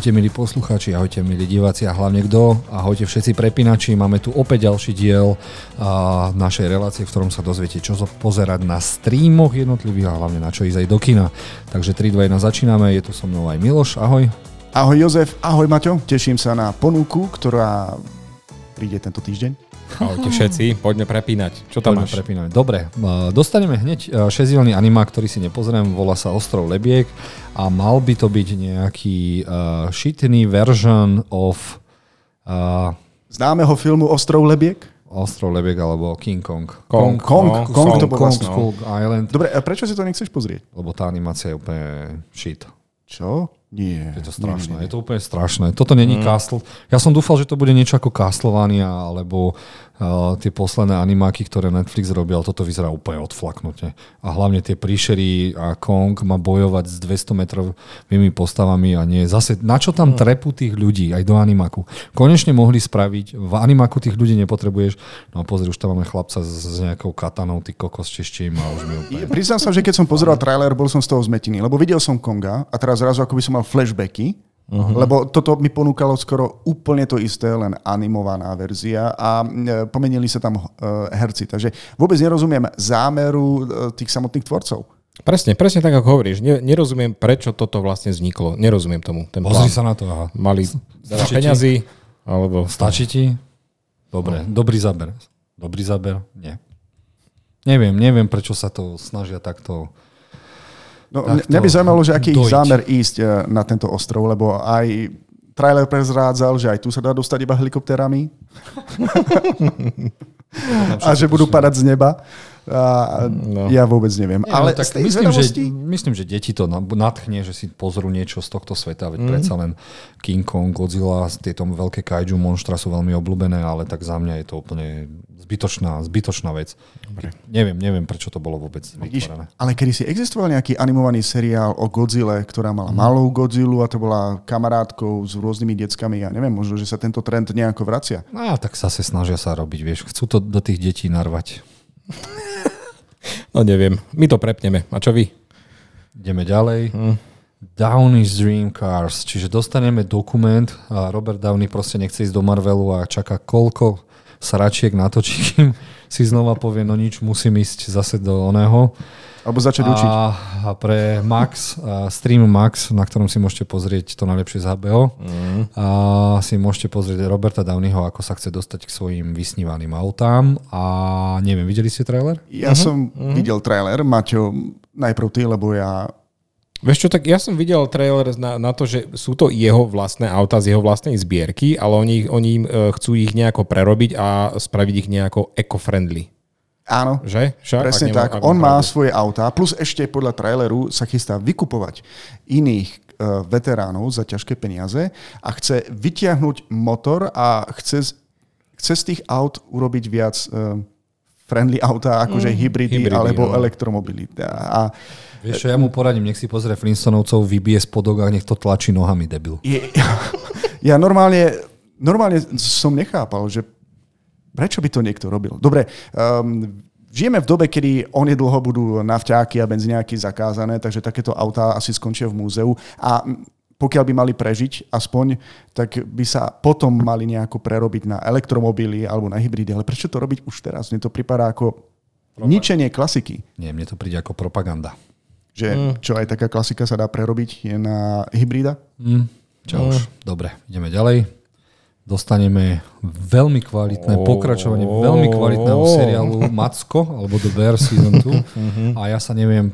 Ahojte milí poslucháči, ahojte milí diváci a hlavne kto, ahojte všetci prepínači. Máme tu opäť ďalší diel a, našej relácie, v ktorom sa dozviete, čo pozerať na streamoch jednotlivých a hlavne na čo ísť aj do kina. Takže 3, 2, 1 začíname, je tu so mnou aj Miloš, ahoj. Ahoj Jozef, ahoj Maťo, teším sa na ponuku, ktorá príde tento týždeň. Ahojte všetci, poďme prepínať. Čo tam poďme máš? Prepínať. Dobre, dostaneme hneď šesdielný animák, ktorý si nepozriem, volá sa Ostrov Lebiek a mal by to byť nejaký uh, shitný version of uh, známeho filmu Ostrov Lebiek? Ostrov Lebiek alebo King Kong. Kong, Kong, Kong, no, Kong, Kong to bol Kong, Kong Island. Dobre, a prečo si to nechceš pozrieť? Lebo tá animácia je úplne shit. Čo? Nie. Je to strašné, nie, nie. je to úplne strašné. Toto není mm. Castle. Ja som dúfal, že to bude niečo ako Castlevania alebo uh, tie posledné animáky, ktoré Netflix robil, ale toto vyzerá úplne odflaknuté. A hlavne tie príšery a Kong má bojovať s 200 metrovými postavami a nie. Zase, na čo tam mm. trepú tých ľudí aj do animáku? Konečne mohli spraviť, v animáku tých ľudí nepotrebuješ. No a pozri, už tam máme chlapca s, s nejakou katanou, ty kokos češtím a už mi úplne... Priznám sa, že keď som pozeral trailer, bol som z toho zmetený, lebo videl som Konga a teraz zrazu ako by som mal flashbacky, Uh-huh. Lebo toto mi ponúkalo skoro úplne to isté, len animovaná verzia a e, pomenili sa tam e, herci. Takže vôbec nerozumiem zámeru e, tých samotných tvorcov. Presne, presne tak, ako hovoríš. Nerozumiem, prečo toto vlastne vzniklo. Nerozumiem tomu. Ten Pozri plán. sa na to. Aha. Mali peňazí, alebo... Stačí ti? Dobre, no. dobrý záber. Dobrý záber? Nie. Neviem, neviem, prečo sa to snažia takto No, mňa by zaujímalo, že aký je ich zámer ísť eh, na tento ostrov, lebo aj trailer prezrádzal, že aj tu sa dá dostať iba helikopterami. a že budú padať z neba. A no. Ja vôbec neviem. Nie, Ale no, tak myslím, že, myslím, že deti to nadchne, že si pozrú niečo z tohto sveta, veď mm. predsa len King Kong, Godzilla, tieto veľké kaiju monstra sú veľmi obľúbené, ale tak za mňa je to úplne zbytočná, zbytočná vec. Dobre. Neviem, neviem, prečo to bolo vôbec vytvorené. Ale kedy si existoval nejaký animovaný seriál o Godzile, ktorá mala mm. malú Godzillu a to bola kamarátkou s rôznymi deckami, ja neviem, možno, že sa tento trend nejako vracia. No, tak zase snažia sa robiť, vieš, chcú to do tých detí narvať. No neviem, my to prepneme. A čo vy? Ideme ďalej. Hmm. Downey's Dream Cars, čiže dostaneme dokument a Robert Downey proste nechce ísť do Marvelu a čaká koľko sračiek natočí, kým si znova povie, no nič, musím ísť zase do oného. Alebo začať učiť. A pre Max, Stream Max, na ktorom si môžete pozrieť to najlepšie z HBO, mm. a si môžete pozrieť Roberta Downeyho, ako sa chce dostať k svojim vysnívaným autám. A neviem, videli ste trailer? Ja uh-huh. som uh-huh. videl trailer, Maťo, najprv ty, lebo ja Vieš čo, tak ja som videl trailer na, na to, že sú to jeho vlastné auta z jeho vlastnej zbierky, ale oni, oni e, chcú ich nejako prerobiť a spraviť ich nejako eco-friendly. Áno, že? Však, presne tak. On má svoje autá, plus ešte podľa traileru sa chystá vykupovať iných uh, veteránov za ťažké peniaze a chce vytiahnuť motor a chce, chce z tých aut urobiť viac uh, friendly autá, akože mm, hybridy, hybridy alebo no. elektromobily. A, Vieš čo, ja mu poradím, nech si pozrie Flintstonovcov, vybije spodok a nech to tlačí nohami, debil. Je, ja normálne, normálne som nechápal, že prečo by to niekto robil. Dobre, um, žijeme v dobe, kedy onedlho budú nafťáky a benzíňáky zakázané, takže takéto autá asi skončia v múzeu a pokiaľ by mali prežiť aspoň, tak by sa potom mali nejako prerobiť na elektromobily alebo na hybridy. Ale prečo to robiť už teraz? Mne to pripadá ako Propaganda. ničenie klasiky. Nie, mne to príde ako propaganda. Že mm. čo aj taká klasika sa dá prerobiť je na hybrida? Mm. Čo mm. už. Dobre, ideme ďalej. Dostaneme veľmi kvalitné oh, pokračovanie veľmi kvalitného seriálu Macko, alebo The Bear Season 2. Mhm. a ja sa neviem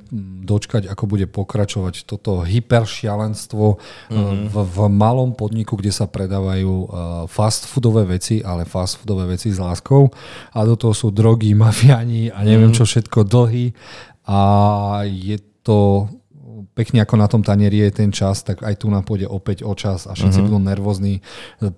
dočkať, ako bude pokračovať toto hyperšialenstvo mm-hmm. v, v malom podniku, kde sa predávajú uh, fast foodové veci, ale fast foodové veci s láskou. A do toho sú drogy, mafiani a neviem mm. čo všetko, dlhy. A je to pekne ako na tom tanieri je ten čas, tak aj tu nám pôjde opäť o čas a všetci uh-huh. budú nervózni,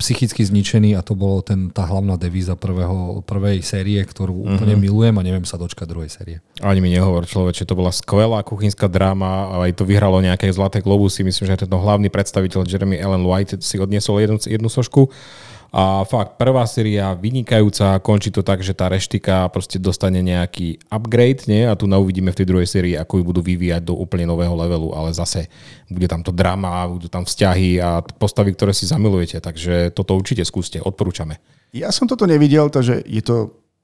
psychicky zničení a to bolo ten, tá hlavná devíza prvého, prvej série, ktorú uh-huh. úplne milujem a neviem sa dočkať druhej série. Ani mi nehovor, človeče, to bola skvelá kuchynská dráma a aj to vyhralo nejaké zlaté globusy. Myslím, že tento hlavný predstaviteľ Jeremy Allen White si odniesol jednu, jednu sošku A fakt, prvá séria vynikajúca, končí to tak, že tá reštika proste dostane nejaký upgrade, nie? A tu na uvidíme v tej druhej sérii, ako ju budú vyvíjať do úplne nového levelu, ale zase bude tam to drama, budú tam vzťahy a postavy, ktoré si zamilujete, takže toto určite skúste, odporúčame. Ja som toto nevidel, takže je to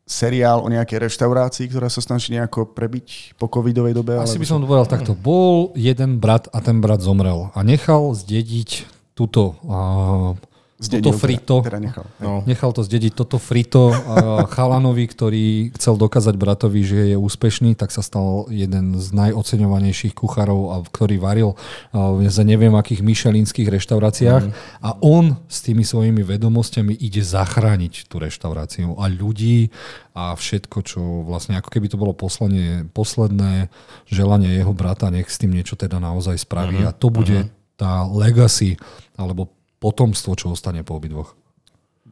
seriál o nejakej reštaurácii, ktorá sa snaží nejako prebiť po covidovej dobe? Asi by som to povedal takto. Bol jeden brat a ten brat zomrel a nechal zdediť túto uh, toto frito. Teda, teda nechal. No. Nechal to zdediť toto frito chalanovi, ktorý chcel dokázať bratovi, že je úspešný, tak sa stal jeden z najoceňovanejších kuchárov, ktorý varil za neviem akých myšelinských reštauráciách mm. a on s tými svojimi vedomostiami ide zachrániť tú reštauráciu a ľudí a všetko, čo vlastne ako keby to bolo poslanie, posledné želanie jeho brata, nech s tým niečo teda naozaj spraví mm-hmm. a to bude mm-hmm. tá legacy alebo potomstvo, čo ostane po obidvoch.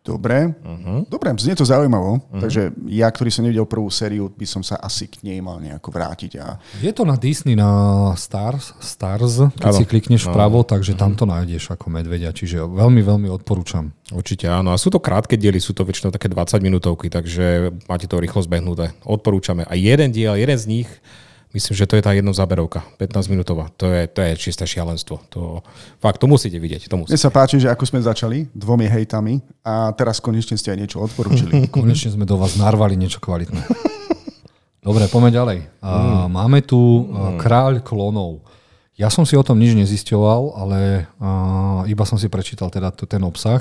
Dobre, uh-huh. dobre, znie to zaujímavo. Uh-huh. Takže ja, ktorý som nevidel prvú sériu, by som sa asi k nej mal nejako vrátiť. A... Je to na Disney, na Stars, Stars keď ano. si klikneš vpravo, takže tam to nájdeš ako medvedia. Čiže veľmi, veľmi odporúčam. Určite áno. A sú to krátke diely, sú to väčšinou také 20 minútovky, takže máte to rýchlo zbehnuté. Odporúčame. A jeden diel, jeden z nich Myslím, že to je tá jedna záberovka, 15 minútová. To je, to je čisté šialenstvo. To, fakt, to musíte vidieť. To musíte. Mne sa páči, že ako sme začali, dvomi hejtami a teraz konečne ste aj niečo odporúčili. konečne sme do vás narvali niečo kvalitné. Dobre, poďme ďalej. Mm. Máme tu mm. Kráľ klonov. Ja som si o tom nič nezisťoval, ale iba som si prečítal teda ten obsah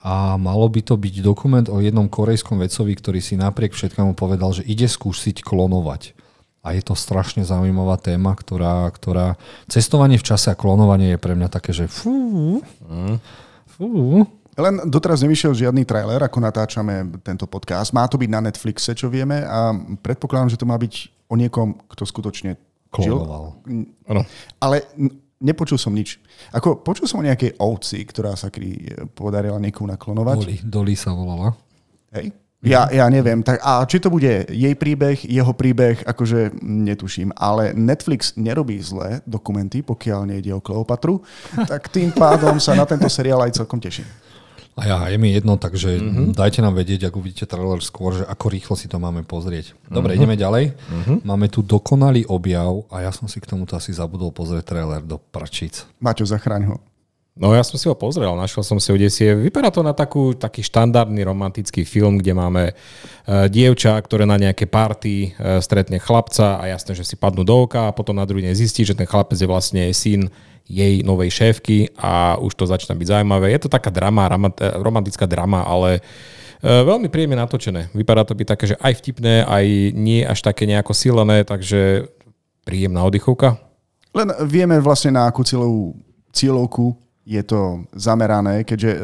a malo by to byť dokument o jednom korejskom vedcovi, ktorý si napriek všetkému povedal, že ide skúsiť klonovať a je to strašne zaujímavá téma, ktorá, ktorá cestovanie v čase a klonovanie je pre mňa také, že fú, fú. Len doteraz nevyšiel žiadny trailer, ako natáčame tento podcast. Má to byť na Netflixe, čo vieme, a predpokladám, že to má byť o niekom, kto skutočne klonoval. Žil. Ale nepočul som nič. Ako, počul som o nejakej ovci, ktorá sa kedy podarila niekomu naklonovať. Doli, Doli sa volala. Hej. Ja, ja neviem. Tak, a či to bude jej príbeh, jeho príbeh, akože netuším. Ale Netflix nerobí zlé dokumenty, pokiaľ nejde o Kleopatru. tak tým pádom sa na tento seriál aj celkom teším. A ja, je mi jedno, takže mm-hmm. dajte nám vedieť, ak uvidíte trailer skôr, že ako rýchlo si to máme pozrieť. Dobre, mm-hmm. ideme ďalej. Mm-hmm. Máme tu dokonalý objav a ja som si k tomuto asi zabudol pozrieť trailer do prčic. Maťo, zachráň ho. No ja som si ho pozrel, našiel som si odesie. Vypadá to na takú, taký štandardný romantický film, kde máme uh, dievča, ktoré na nejaké party uh, stretne chlapca a jasné, že si padnú do oka a potom na druhý deň zistí, že ten chlapec je vlastne syn jej novej šéfky a už to začína byť zaujímavé. Je to taká drama, romantická drama, ale uh, veľmi príjemne natočené. Vypadá to byť také, že aj vtipné, aj nie až také nejako silené, takže príjemná oddychovka. Len vieme vlastne na akú cieľovú, cieľovku je to zamerané, keďže e,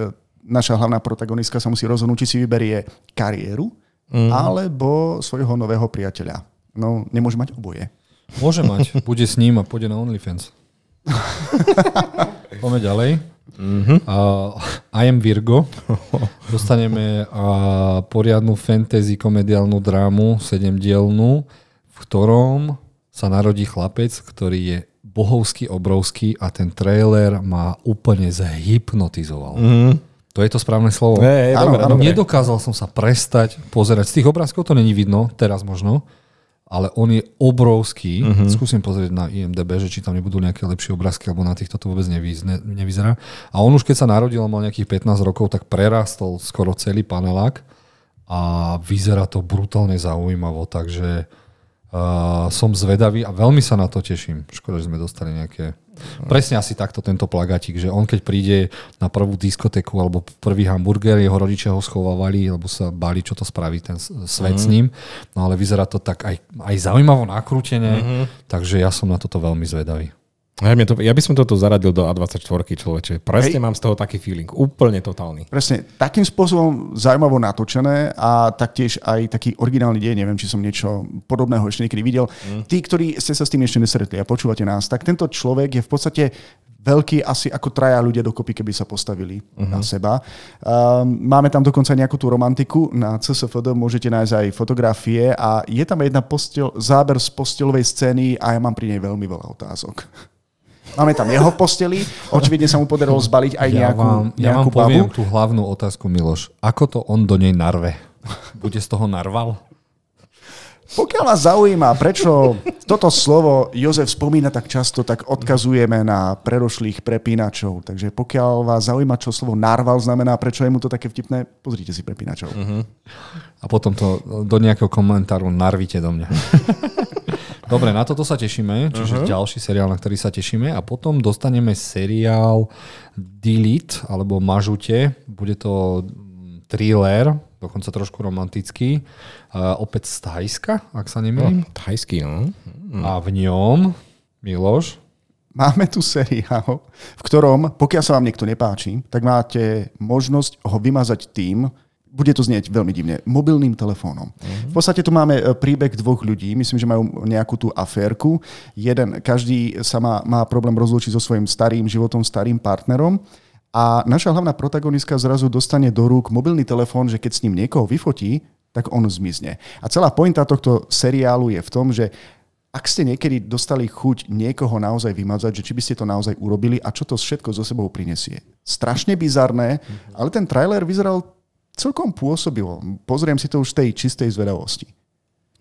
naša hlavná protagonistka sa musí rozhodnúť, či si vyberie kariéru mm. alebo svojho nového priateľa. No, nemôže mať oboje. Môže mať. Bude s ním a pôjde na OnlyFans. Poďme ďalej. Mm-hmm. Uh, I am Virgo. Dostaneme uh, poriadnu fantasy komediálnu drámu, sedemdielnú, v ktorom sa narodí chlapec, ktorý je bohovský obrovský a ten trailer ma úplne zhypnotizoval. Mm. To je to správne slovo. Hey, áno, áno, Nedokázal som sa prestať pozerať. Z tých obrázkov to není vidno, teraz možno, ale on je obrovský. Mm-hmm. Skúsim pozrieť na IMDB, že či tam nebudú nejaké lepšie obrázky, alebo na týchto to vôbec nevyzerá. A on už keď sa narodil, mal nejakých 15 rokov, tak prerastol skoro celý panelák a vyzerá to brutálne zaujímavo, takže Uh, som zvedavý a veľmi sa na to teším. Škoda, že sme dostali nejaké... Presne asi takto tento plagatik, že on keď príde na prvú diskotéku alebo prvý hamburger, jeho rodičia ho schovávali, lebo sa báli, čo to spraví ten svet mm. s ním. No ale vyzerá to tak aj, aj zaujímavo nakrútene, mm-hmm. takže ja som na toto veľmi zvedavý. Ja, to, ja by som toto zaradil do A24 človeče. Presne Hej. mám z toho taký feeling. Úplne totálny. Presne. Takým spôsobom zaujímavo natočené a taktiež aj taký originálny deň. Neviem, či som niečo podobného ešte niekedy videl. Mm. Tí, ktorí ste sa s tým ešte nesretli a počúvate nás, tak tento človek je v podstate veľký asi ako traja ľudia dokopy, keby sa postavili uh-huh. na seba. Um, máme tam dokonca nejakú tú romantiku. Na CSFD môžete nájsť aj fotografie a je tam jedna postel, záber z postelovej scény a ja mám pri nej veľmi veľa otázok. Máme tam jeho v posteli, očividne sa mu podarilo zbaliť aj Ja nejakú, vám, ja nejakú vám poviem babu. tú hlavnú otázku, Miloš. Ako to on do nej narve? Bude z toho narval? Pokiaľ vás zaujíma, prečo toto slovo Jozef spomína tak často, tak odkazujeme na prerošlých prepínačov. Takže pokiaľ vás zaujíma, čo slovo narval znamená, prečo je mu to také vtipné, pozrite si prepínačov. A potom to do nejakého komentáru narvite do mňa. Dobre, na toto sa tešíme, čiže uh-huh. ďalší seriál, na ktorý sa tešíme a potom dostaneme seriál Delete alebo Mažute. Bude to mm, thriller, dokonca trošku romantický, uh, opäť z Thajska, ak sa nemýlim. Thajský, no. A v ňom, Miloš, Máme tu seriál, v ktorom, pokiaľ sa vám niekto nepáči, tak máte možnosť ho vymazať tým, bude to znieť veľmi divne, mobilným telefónom. V podstate tu máme e, príbeh dvoch ľudí, myslím, že majú nejakú tú aférku. Jeden, každý sa má, má problém rozlúčiť so svojím starým životom, starým partnerom a naša hlavná protagonistka zrazu dostane do rúk mobilný telefón, že keď s ním niekoho vyfotí, tak on zmizne. A celá pointa tohto seriálu je v tom, že ak ste niekedy dostali chuť niekoho naozaj vymazať, že či by ste to naozaj urobili a čo to všetko so sebou prinesie. Strašne bizarné, ale ten trailer vyzeral celkom pôsobivo. Pozriem si to už z tej čistej zvedavosti.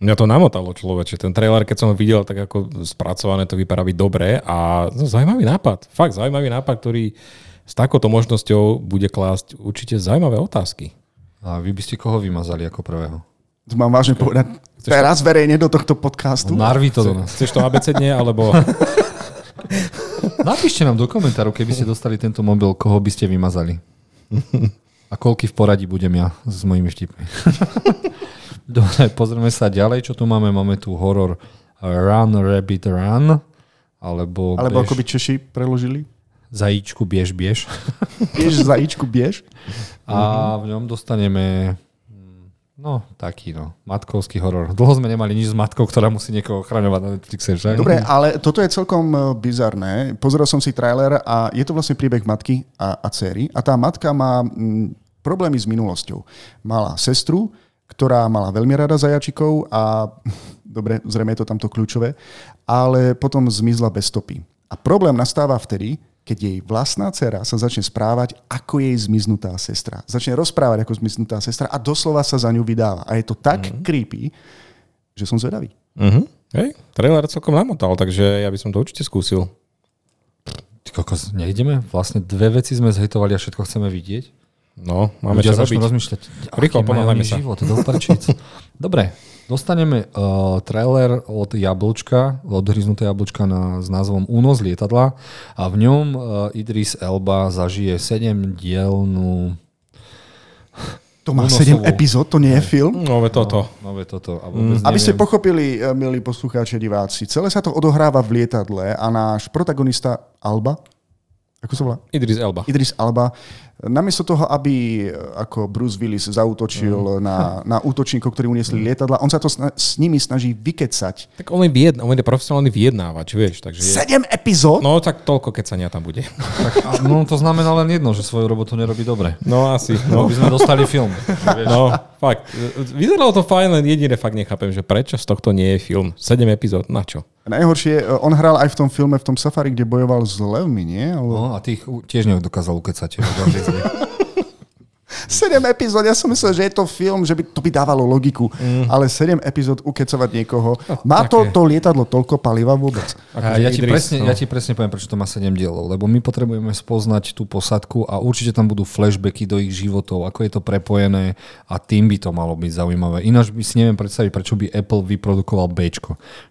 Mňa to namotalo človeče. Ten trailer, keď som ho videl, tak ako spracované to vypadá byť dobré a no, zaujímavý nápad. Fakt zaujímavý nápad, ktorý s takouto možnosťou bude klásť určite zaujímavé otázky. a vy by ste koho vymazali ako prvého? To mám vážne povedať teraz verejne do tohto podcastu. Narví to do nás. Chceš to abecedne, alebo... Napíšte nám do komentárov, keby ste dostali tento mobil, koho by ste vymazali. A koľky v poradí budem ja s mojimi vtipmi. Dobre, pozrieme sa ďalej, čo tu máme. Máme tu horor Run, Rabbit, Run. Alebo, Alebo bež, ako by Češi preložili. zajíčku, biež, biež. Biež zajíčku, biež. A v ňom dostaneme no, taký no, matkovský horor. Dlho sme nemali nič s matkou, ktorá musí niekoho ochraňovať na Netflixe, že? Dobre, ale toto je celkom e, bizarné. Pozeral som si trailer a je to vlastne príbeh matky a, a céry. A tá matka má problémy s minulosťou. Mala sestru, ktorá mala veľmi rada zajačikov a dobre, zrejme je to tamto kľúčové, ale potom zmizla bez stopy. A problém nastáva vtedy, keď jej vlastná dcera sa začne správať, ako jej zmiznutá sestra. Začne rozprávať ako zmiznutá sestra a doslova sa za ňu vydáva. A je to tak mm-hmm. creepy, že som zvedavý. Uh-huh. Hej, trailer celkom namotal, takže ja by som to určite skúsil. Ty kokos, nejdeme? Vlastne dve veci sme zhejtovali a všetko chceme vidieť. No, máme Ľudia čo začnú robiť. rozmýšľať, Rýchlo, oni sa. život, do. Dobre, dostaneme uh, trailer od Jablčka, od hryznuté Jablčka na, s názvom Únos lietadla a v ňom uh, Idris Elba zažije 7 dielnú To má Únosovou. 7 epizód, to nie je film. No, ve toto. No, ve toto. A vôbec Aby ste pochopili, eh, milí poslucháči a diváci, celé sa to odohráva v lietadle a náš protagonista Alba, ako sa volá? Idris Elba. Idris Alba, namiesto toho, aby eh, ako Bruce Willis zautočil na, na útočníkov, ktorí uniesli lietadla, on sa to sna- s nimi snaží vykecať. Tak on je, vyjedna, on je profesionálny vyjednávač, vieš. Takže je... 7 epizód? No tak toľko, keď sa tam bude. Tak, no to znamená len jedno, že svoju robotu nerobí dobre. No asi. No, No, by sme dostali film. Vieš. no fakt. Vyzeralo to fajn, len jediné fakt nechápem, že prečo z tohto nie je film. 7 epizód, na čo? Najhoršie, eh, on hral aj v tom filme, v tom safari, kde bojoval s levmi, nie? Alebo... No a tých tiež nedokázal ukecať. že? 7 epizód, ja som myslel, že je to film, že by to by dávalo logiku, mm. ale 7 epizód ukecovať niekoho. Má to, také. to lietadlo toľko paliva vôbec? A ja, ti Idris, presne, no. ja ti presne poviem, prečo to má 7 dielov, lebo my potrebujeme spoznať tú posadku a určite tam budú flashbacky do ich životov, ako je to prepojené a tým by to malo byť zaujímavé. Ináč by si neviem predstaviť, prečo by Apple vyprodukoval B.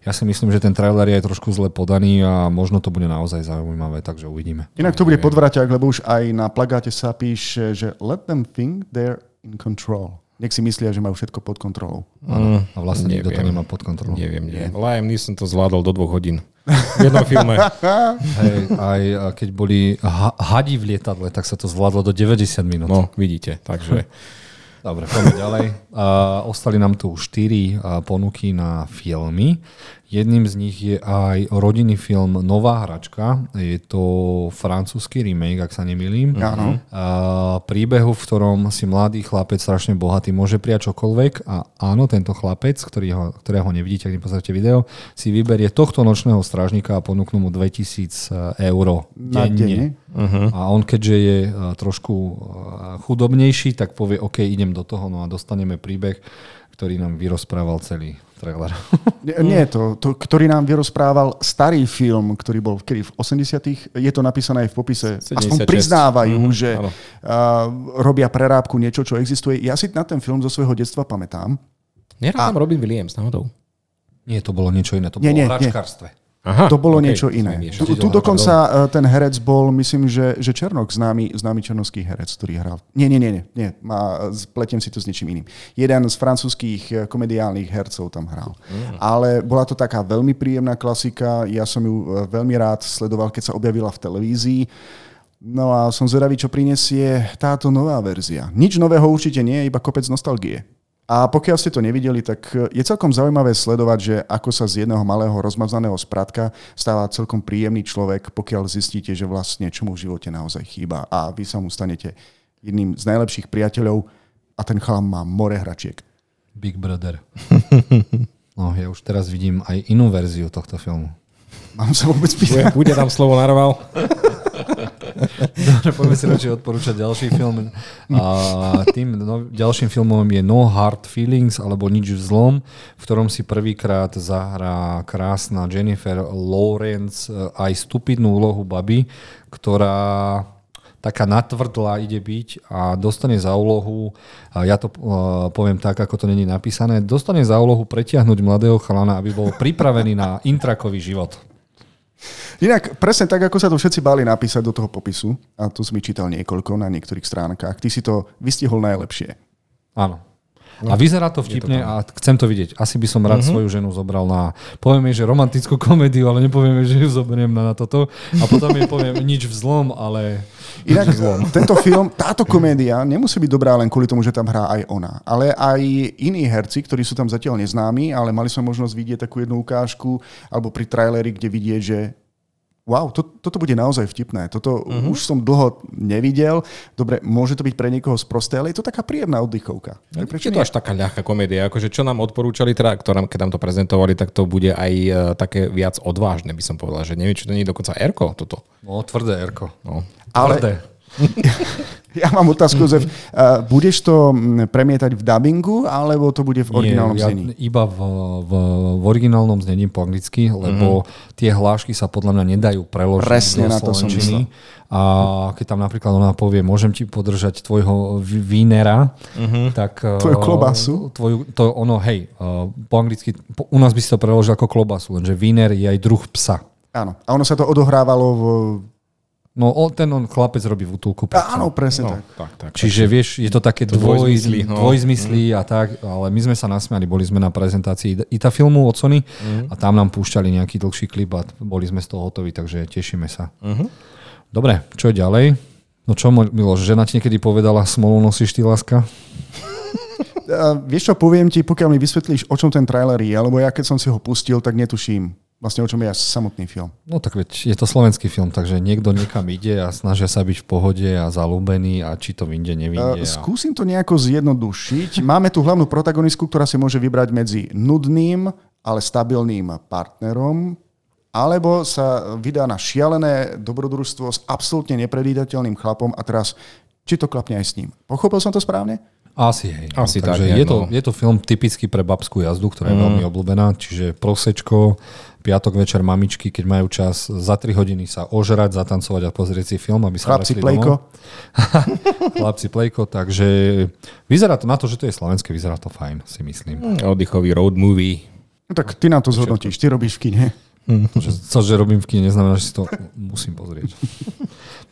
Ja si myslím, že ten trailer je aj trošku zle podaný a možno to bude naozaj zaujímavé, takže uvidíme. Inak to bude podvraťák, lebo už aj na plagáte sa píše, že let them think they're in control. Nech si myslia, že majú všetko pod kontrolou. Áno. A vlastne nikto to neviem. nemá pod kontrolou. Neviem, neviem. Liam Neeson to zvládol do dvoch hodín. V jednom filme. Hej, aj a keď boli ha- hadi v lietadle, tak sa to zvládlo do 90 minút. No, vidíte. Takže Dobre, poďme ďalej. Uh, ostali nám tu 4 uh, ponuky na filmy. Jedným z nich je aj rodinný film Nová hračka. Je to francúzsky remake, ak sa nemýlim. Áno. A príbehu, v ktorom si mladý chlapec, strašne bohatý, môže prijať čokoľvek a áno, tento chlapec, ktorý ho, ktorého nevidíte, ak nepozrite video, si vyberie tohto nočného strážnika a ponúknú mu 2000 eur Na denne. Uh-huh. A on, keďže je eh, trošku eh, chudobnejší, tak povie, OK, idem do toho, no a dostaneme príbeh, ktorý nám vyrozprával celý trailer. Nie, nie to, to, ktorý nám vyrozprával starý film, ktorý bol kedy v 80 Je to napísané aj v popise. 76. Aspoň priznávajú, Mhm, že áno. uh, robia prerábku niečo, čo existuje. Ja si na ten film zo svojho detstva pamätám. Nehrá tam Robin Williams náhodou. Nie, to bolo niečo iné, to Nie, bolo nie, o nie. Aha, To bolo okej, niečo iné. Tu, tu dokonca uh, ten herec bol, myslím, že, že Černok, známy, známy černovský herec, ktorý hral. Nie, nie, nie, nie, nie má, spletiem si to s niečím iným. Jeden z francúzských eh, komediálnych hercov tam hral. Mhm. Ale bola to taká veľmi príjemná klasika, ja som ju eh, veľmi rád sledoval, keď sa objavila v televízii. No a som zvedavý, čo prinesie táto nová verzia. Nič nového určite nie, iba kopec nostalgie. A pokiaľ ste to nevideli, tak je celkom zaujímavé sledovať, že ako sa z jedného malého rozmazaného spratka stáva celkom príjemný človek, pokiaľ zistíte, že vlastne čo mu v živote naozaj chýba a vy sa mu stanete jedným z najlepších priateľov a ten chlap má more hračiek. Big Brother. No, ja už teraz vidím aj inú verziu tohto filmu. Mám sa vôbec Bude, pýtať? bude tam slovo narval. Dobre, poďme si radšej odporúčať ďalší film. A tým no, ďalším filmom je No Hard Feelings, alebo Nič v zlom, v ktorom si prvýkrát zahrá krásna Jennifer Lawrence aj stupidnú úlohu baby, ktorá taká natvrdlá ide byť a dostane za úlohu, a ja to uh, poviem tak, ako to není napísané, dostane za úlohu pretiahnuť mladého chalana, aby bol pripravený na intrakový život. Inak, presne tak, ako sa to všetci báli napísať do toho popisu, a to som čítal niekoľko na niektorých stránkach, ty si to vystihol najlepšie. Áno. A vyzerá to vtipne a chcem to vidieť. Asi by som rád uh-huh. svoju ženu zobral na, povieme, že romantickú komédiu, ale nepovieme, že ju zoberiem na, na toto. A potom jej poviem nič v zlom, ale Inak tento film, táto komédia nemusí byť dobrá len kvôli tomu, že tam hrá aj ona, ale aj iní herci, ktorí sú tam zatiaľ neznámi, ale mali sme možnosť vidieť takú jednu ukážku alebo pri traileri, kde vidieť, že wow, to, toto bude naozaj vtipné. Toto uh-huh. už som dlho nevidel. Dobre, môže to byť pre niekoho sprosté, ale je to taká príjemná oddychovka. Je Prečo to nie? až taká ľahká komédia, akože čo nám odporúčali, teda, ktorá, keď nám to prezentovali, tak to bude aj e, také viac odvážne, by som povedal, že neviem, či to nie je dokonca Erko, toto. no, tvrdé Erko. No. Ale- Tvrdé. Ja mám otázku, Jozef. Uh, budeš to mm, premietať v dubbingu, alebo to bude v originálnom Nie, ja, znení? Iba v, v, v originálnom znení po anglicky, lebo uh-huh. tie hlášky sa podľa mňa nedajú preložiť Presne do na to som. A keď tam napríklad ona povie, môžem ti podržať tvojho ví- vínera, uh-huh. tak... Tvoju eh, klobasu? Tvoju, to ono, hej, eh, po anglicky, po, u nás by si to preložil ako klobasu, lenže víner je aj druh psa. Áno. A ono sa to odohrávalo v... No on, ten on chlapec robí v útulku. pre psa. Áno, presne No, tak. tak, tak. Čiže vieš, je to také dvoj, dvojzmyslí, no. dvojzmyslí a tak, ale my sme sa nasmiali, boli sme na prezentácii ITA filmu od Sony a tam nám púšťali nejaký dlhší klip a boli sme z toho hotoví, takže tešíme sa. Dobre, čo je ďalej? No čo, Miloš, žena ti niekedy povedala, smolu nosíš ty, láska? Uh, vieš čo, poviem ti, pokiaľ mi vysvetlíš, o čom ten trailer je, lebo ja keď som si ho pustil, tak netuším vlastne o čom je až samotný film. No tak veď, je to slovenský film, takže niekto niekam ide a snažia sa byť v pohode a zalúbený a či to vyjde, Uh, nevyjde. a... skúsim to nejako zjednodušiť. Máme tu hlavnú protagonistku, ktorá si môže vybrať medzi nudným, ale stabilným partnerom, alebo sa vydá na šialené dobrodružstvo s absolútne nepredvídateľným chlapom a teraz či to klapne aj s ním. Pochopil som to správne? Asi hej. Asi no, tak takže nejak, je, to, no. je to film typický pre babskú jazdu, ktorá je mm. veľmi obľúbená, čiže prosečko, piatok večer mamičky, keď majú čas za 3 hodiny sa ožrať, zatancovať a pozrieť si film, aby sa Chlapci plejko. Chlapci plejko, takže vyzerá to na to, že to je slovenské, vyzerá to fajn, si myslím. Oddychový road movie. No tak ty nám to zhodnotíš, ty robíš v kine. To, že, to, že robím v kine, neznamená, že si to musím pozrieť.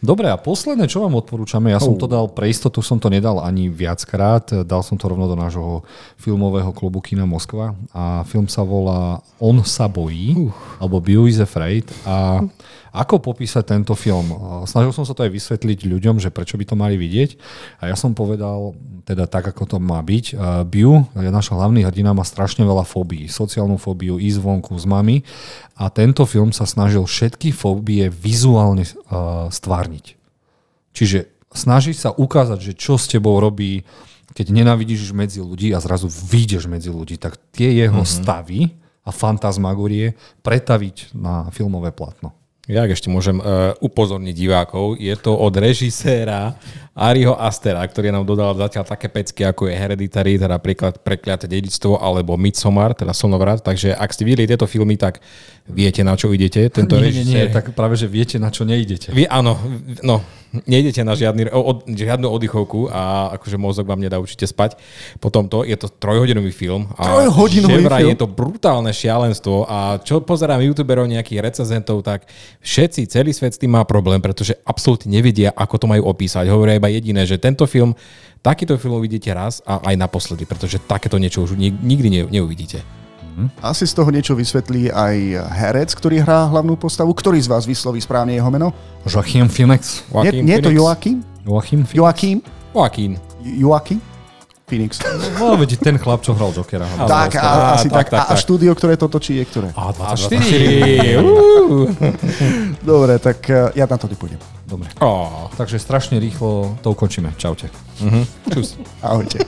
Dobre, a posledné, čo vám odporúčame, ja som to dal, pre istotu som to nedal ani viackrát, dal som to rovno do nášho filmového klubu Kina Moskva a film sa volá On sa bojí, uh. Alebo Bew is Afraid a ako popísať tento film? Snažil som sa to aj vysvetliť ľuďom, že prečo by to mali vidieť a ja som povedal, teda tak, ako to má byť. Biu, naša hlavný hrdina, má strašne veľa fóbií. Sociálnu fóbiu, ísť vonku s mami a tento film sa snažil všetky fóbie vizuálne uh, stvárniť. Čiže snaží sa ukázať, že čo s tebou robí, keď nenávidíš medzi ľudí a zrazu vyjdeš medzi ľudí, tak tie jeho mm-hmm. stavy a fantasmagorie pretaviť na filmové platno. Ja ešte môžem uh, upozorniť divákov, je to od režiséra Ariho Astera, ktorý nám dodal zatiaľ také pecky, ako je Hereditary, teda príklad Prekliaté dedictvo, alebo Midsommar, teda Slnovrat. Takže ak ste videli tieto filmy, tak viete, na čo idete. Tento nie, režisér... nie, nie, tak práve, že viete, na čo neidete. Vy, áno, no, nejdete na žiadny, od, žiadnu oddychovku a akože mozog vám nedá určite spať. Po tomto je to trojhodinový film. A trojhodinový film? je to brutálne šialenstvo a čo pozerám youtuberov, nejakých recenzentov, tak všetci, celý svet s tým má problém, pretože absolútne nevedia, ako to majú opísať. Hovoria iba jediné, že tento film, takýto film uvidíte raz a aj naposledy, pretože takéto niečo už nikdy neuvidíte. Asi z toho niečo vysvetlí aj herec, ktorý hrá hlavnú postavu. Ktorý z vás vysloví správne jeho meno? Joachim Phoenix. Nie, nie je to Joachim? Joachim Phoenix. Joachim? Joachim. Joachim? Phoenix. No, veď ten chlap, čo hral Jokera. Tak, a, asi tak, tak, tak. A, a štúdio, ktoré to točí, je ktoré? A24. Dobre, tak e, ja na to nepôjdem. Dobre. Oh. Takže strašne rýchlo to ukončíme. Čaute. Uh-huh. Čus. Ahojte.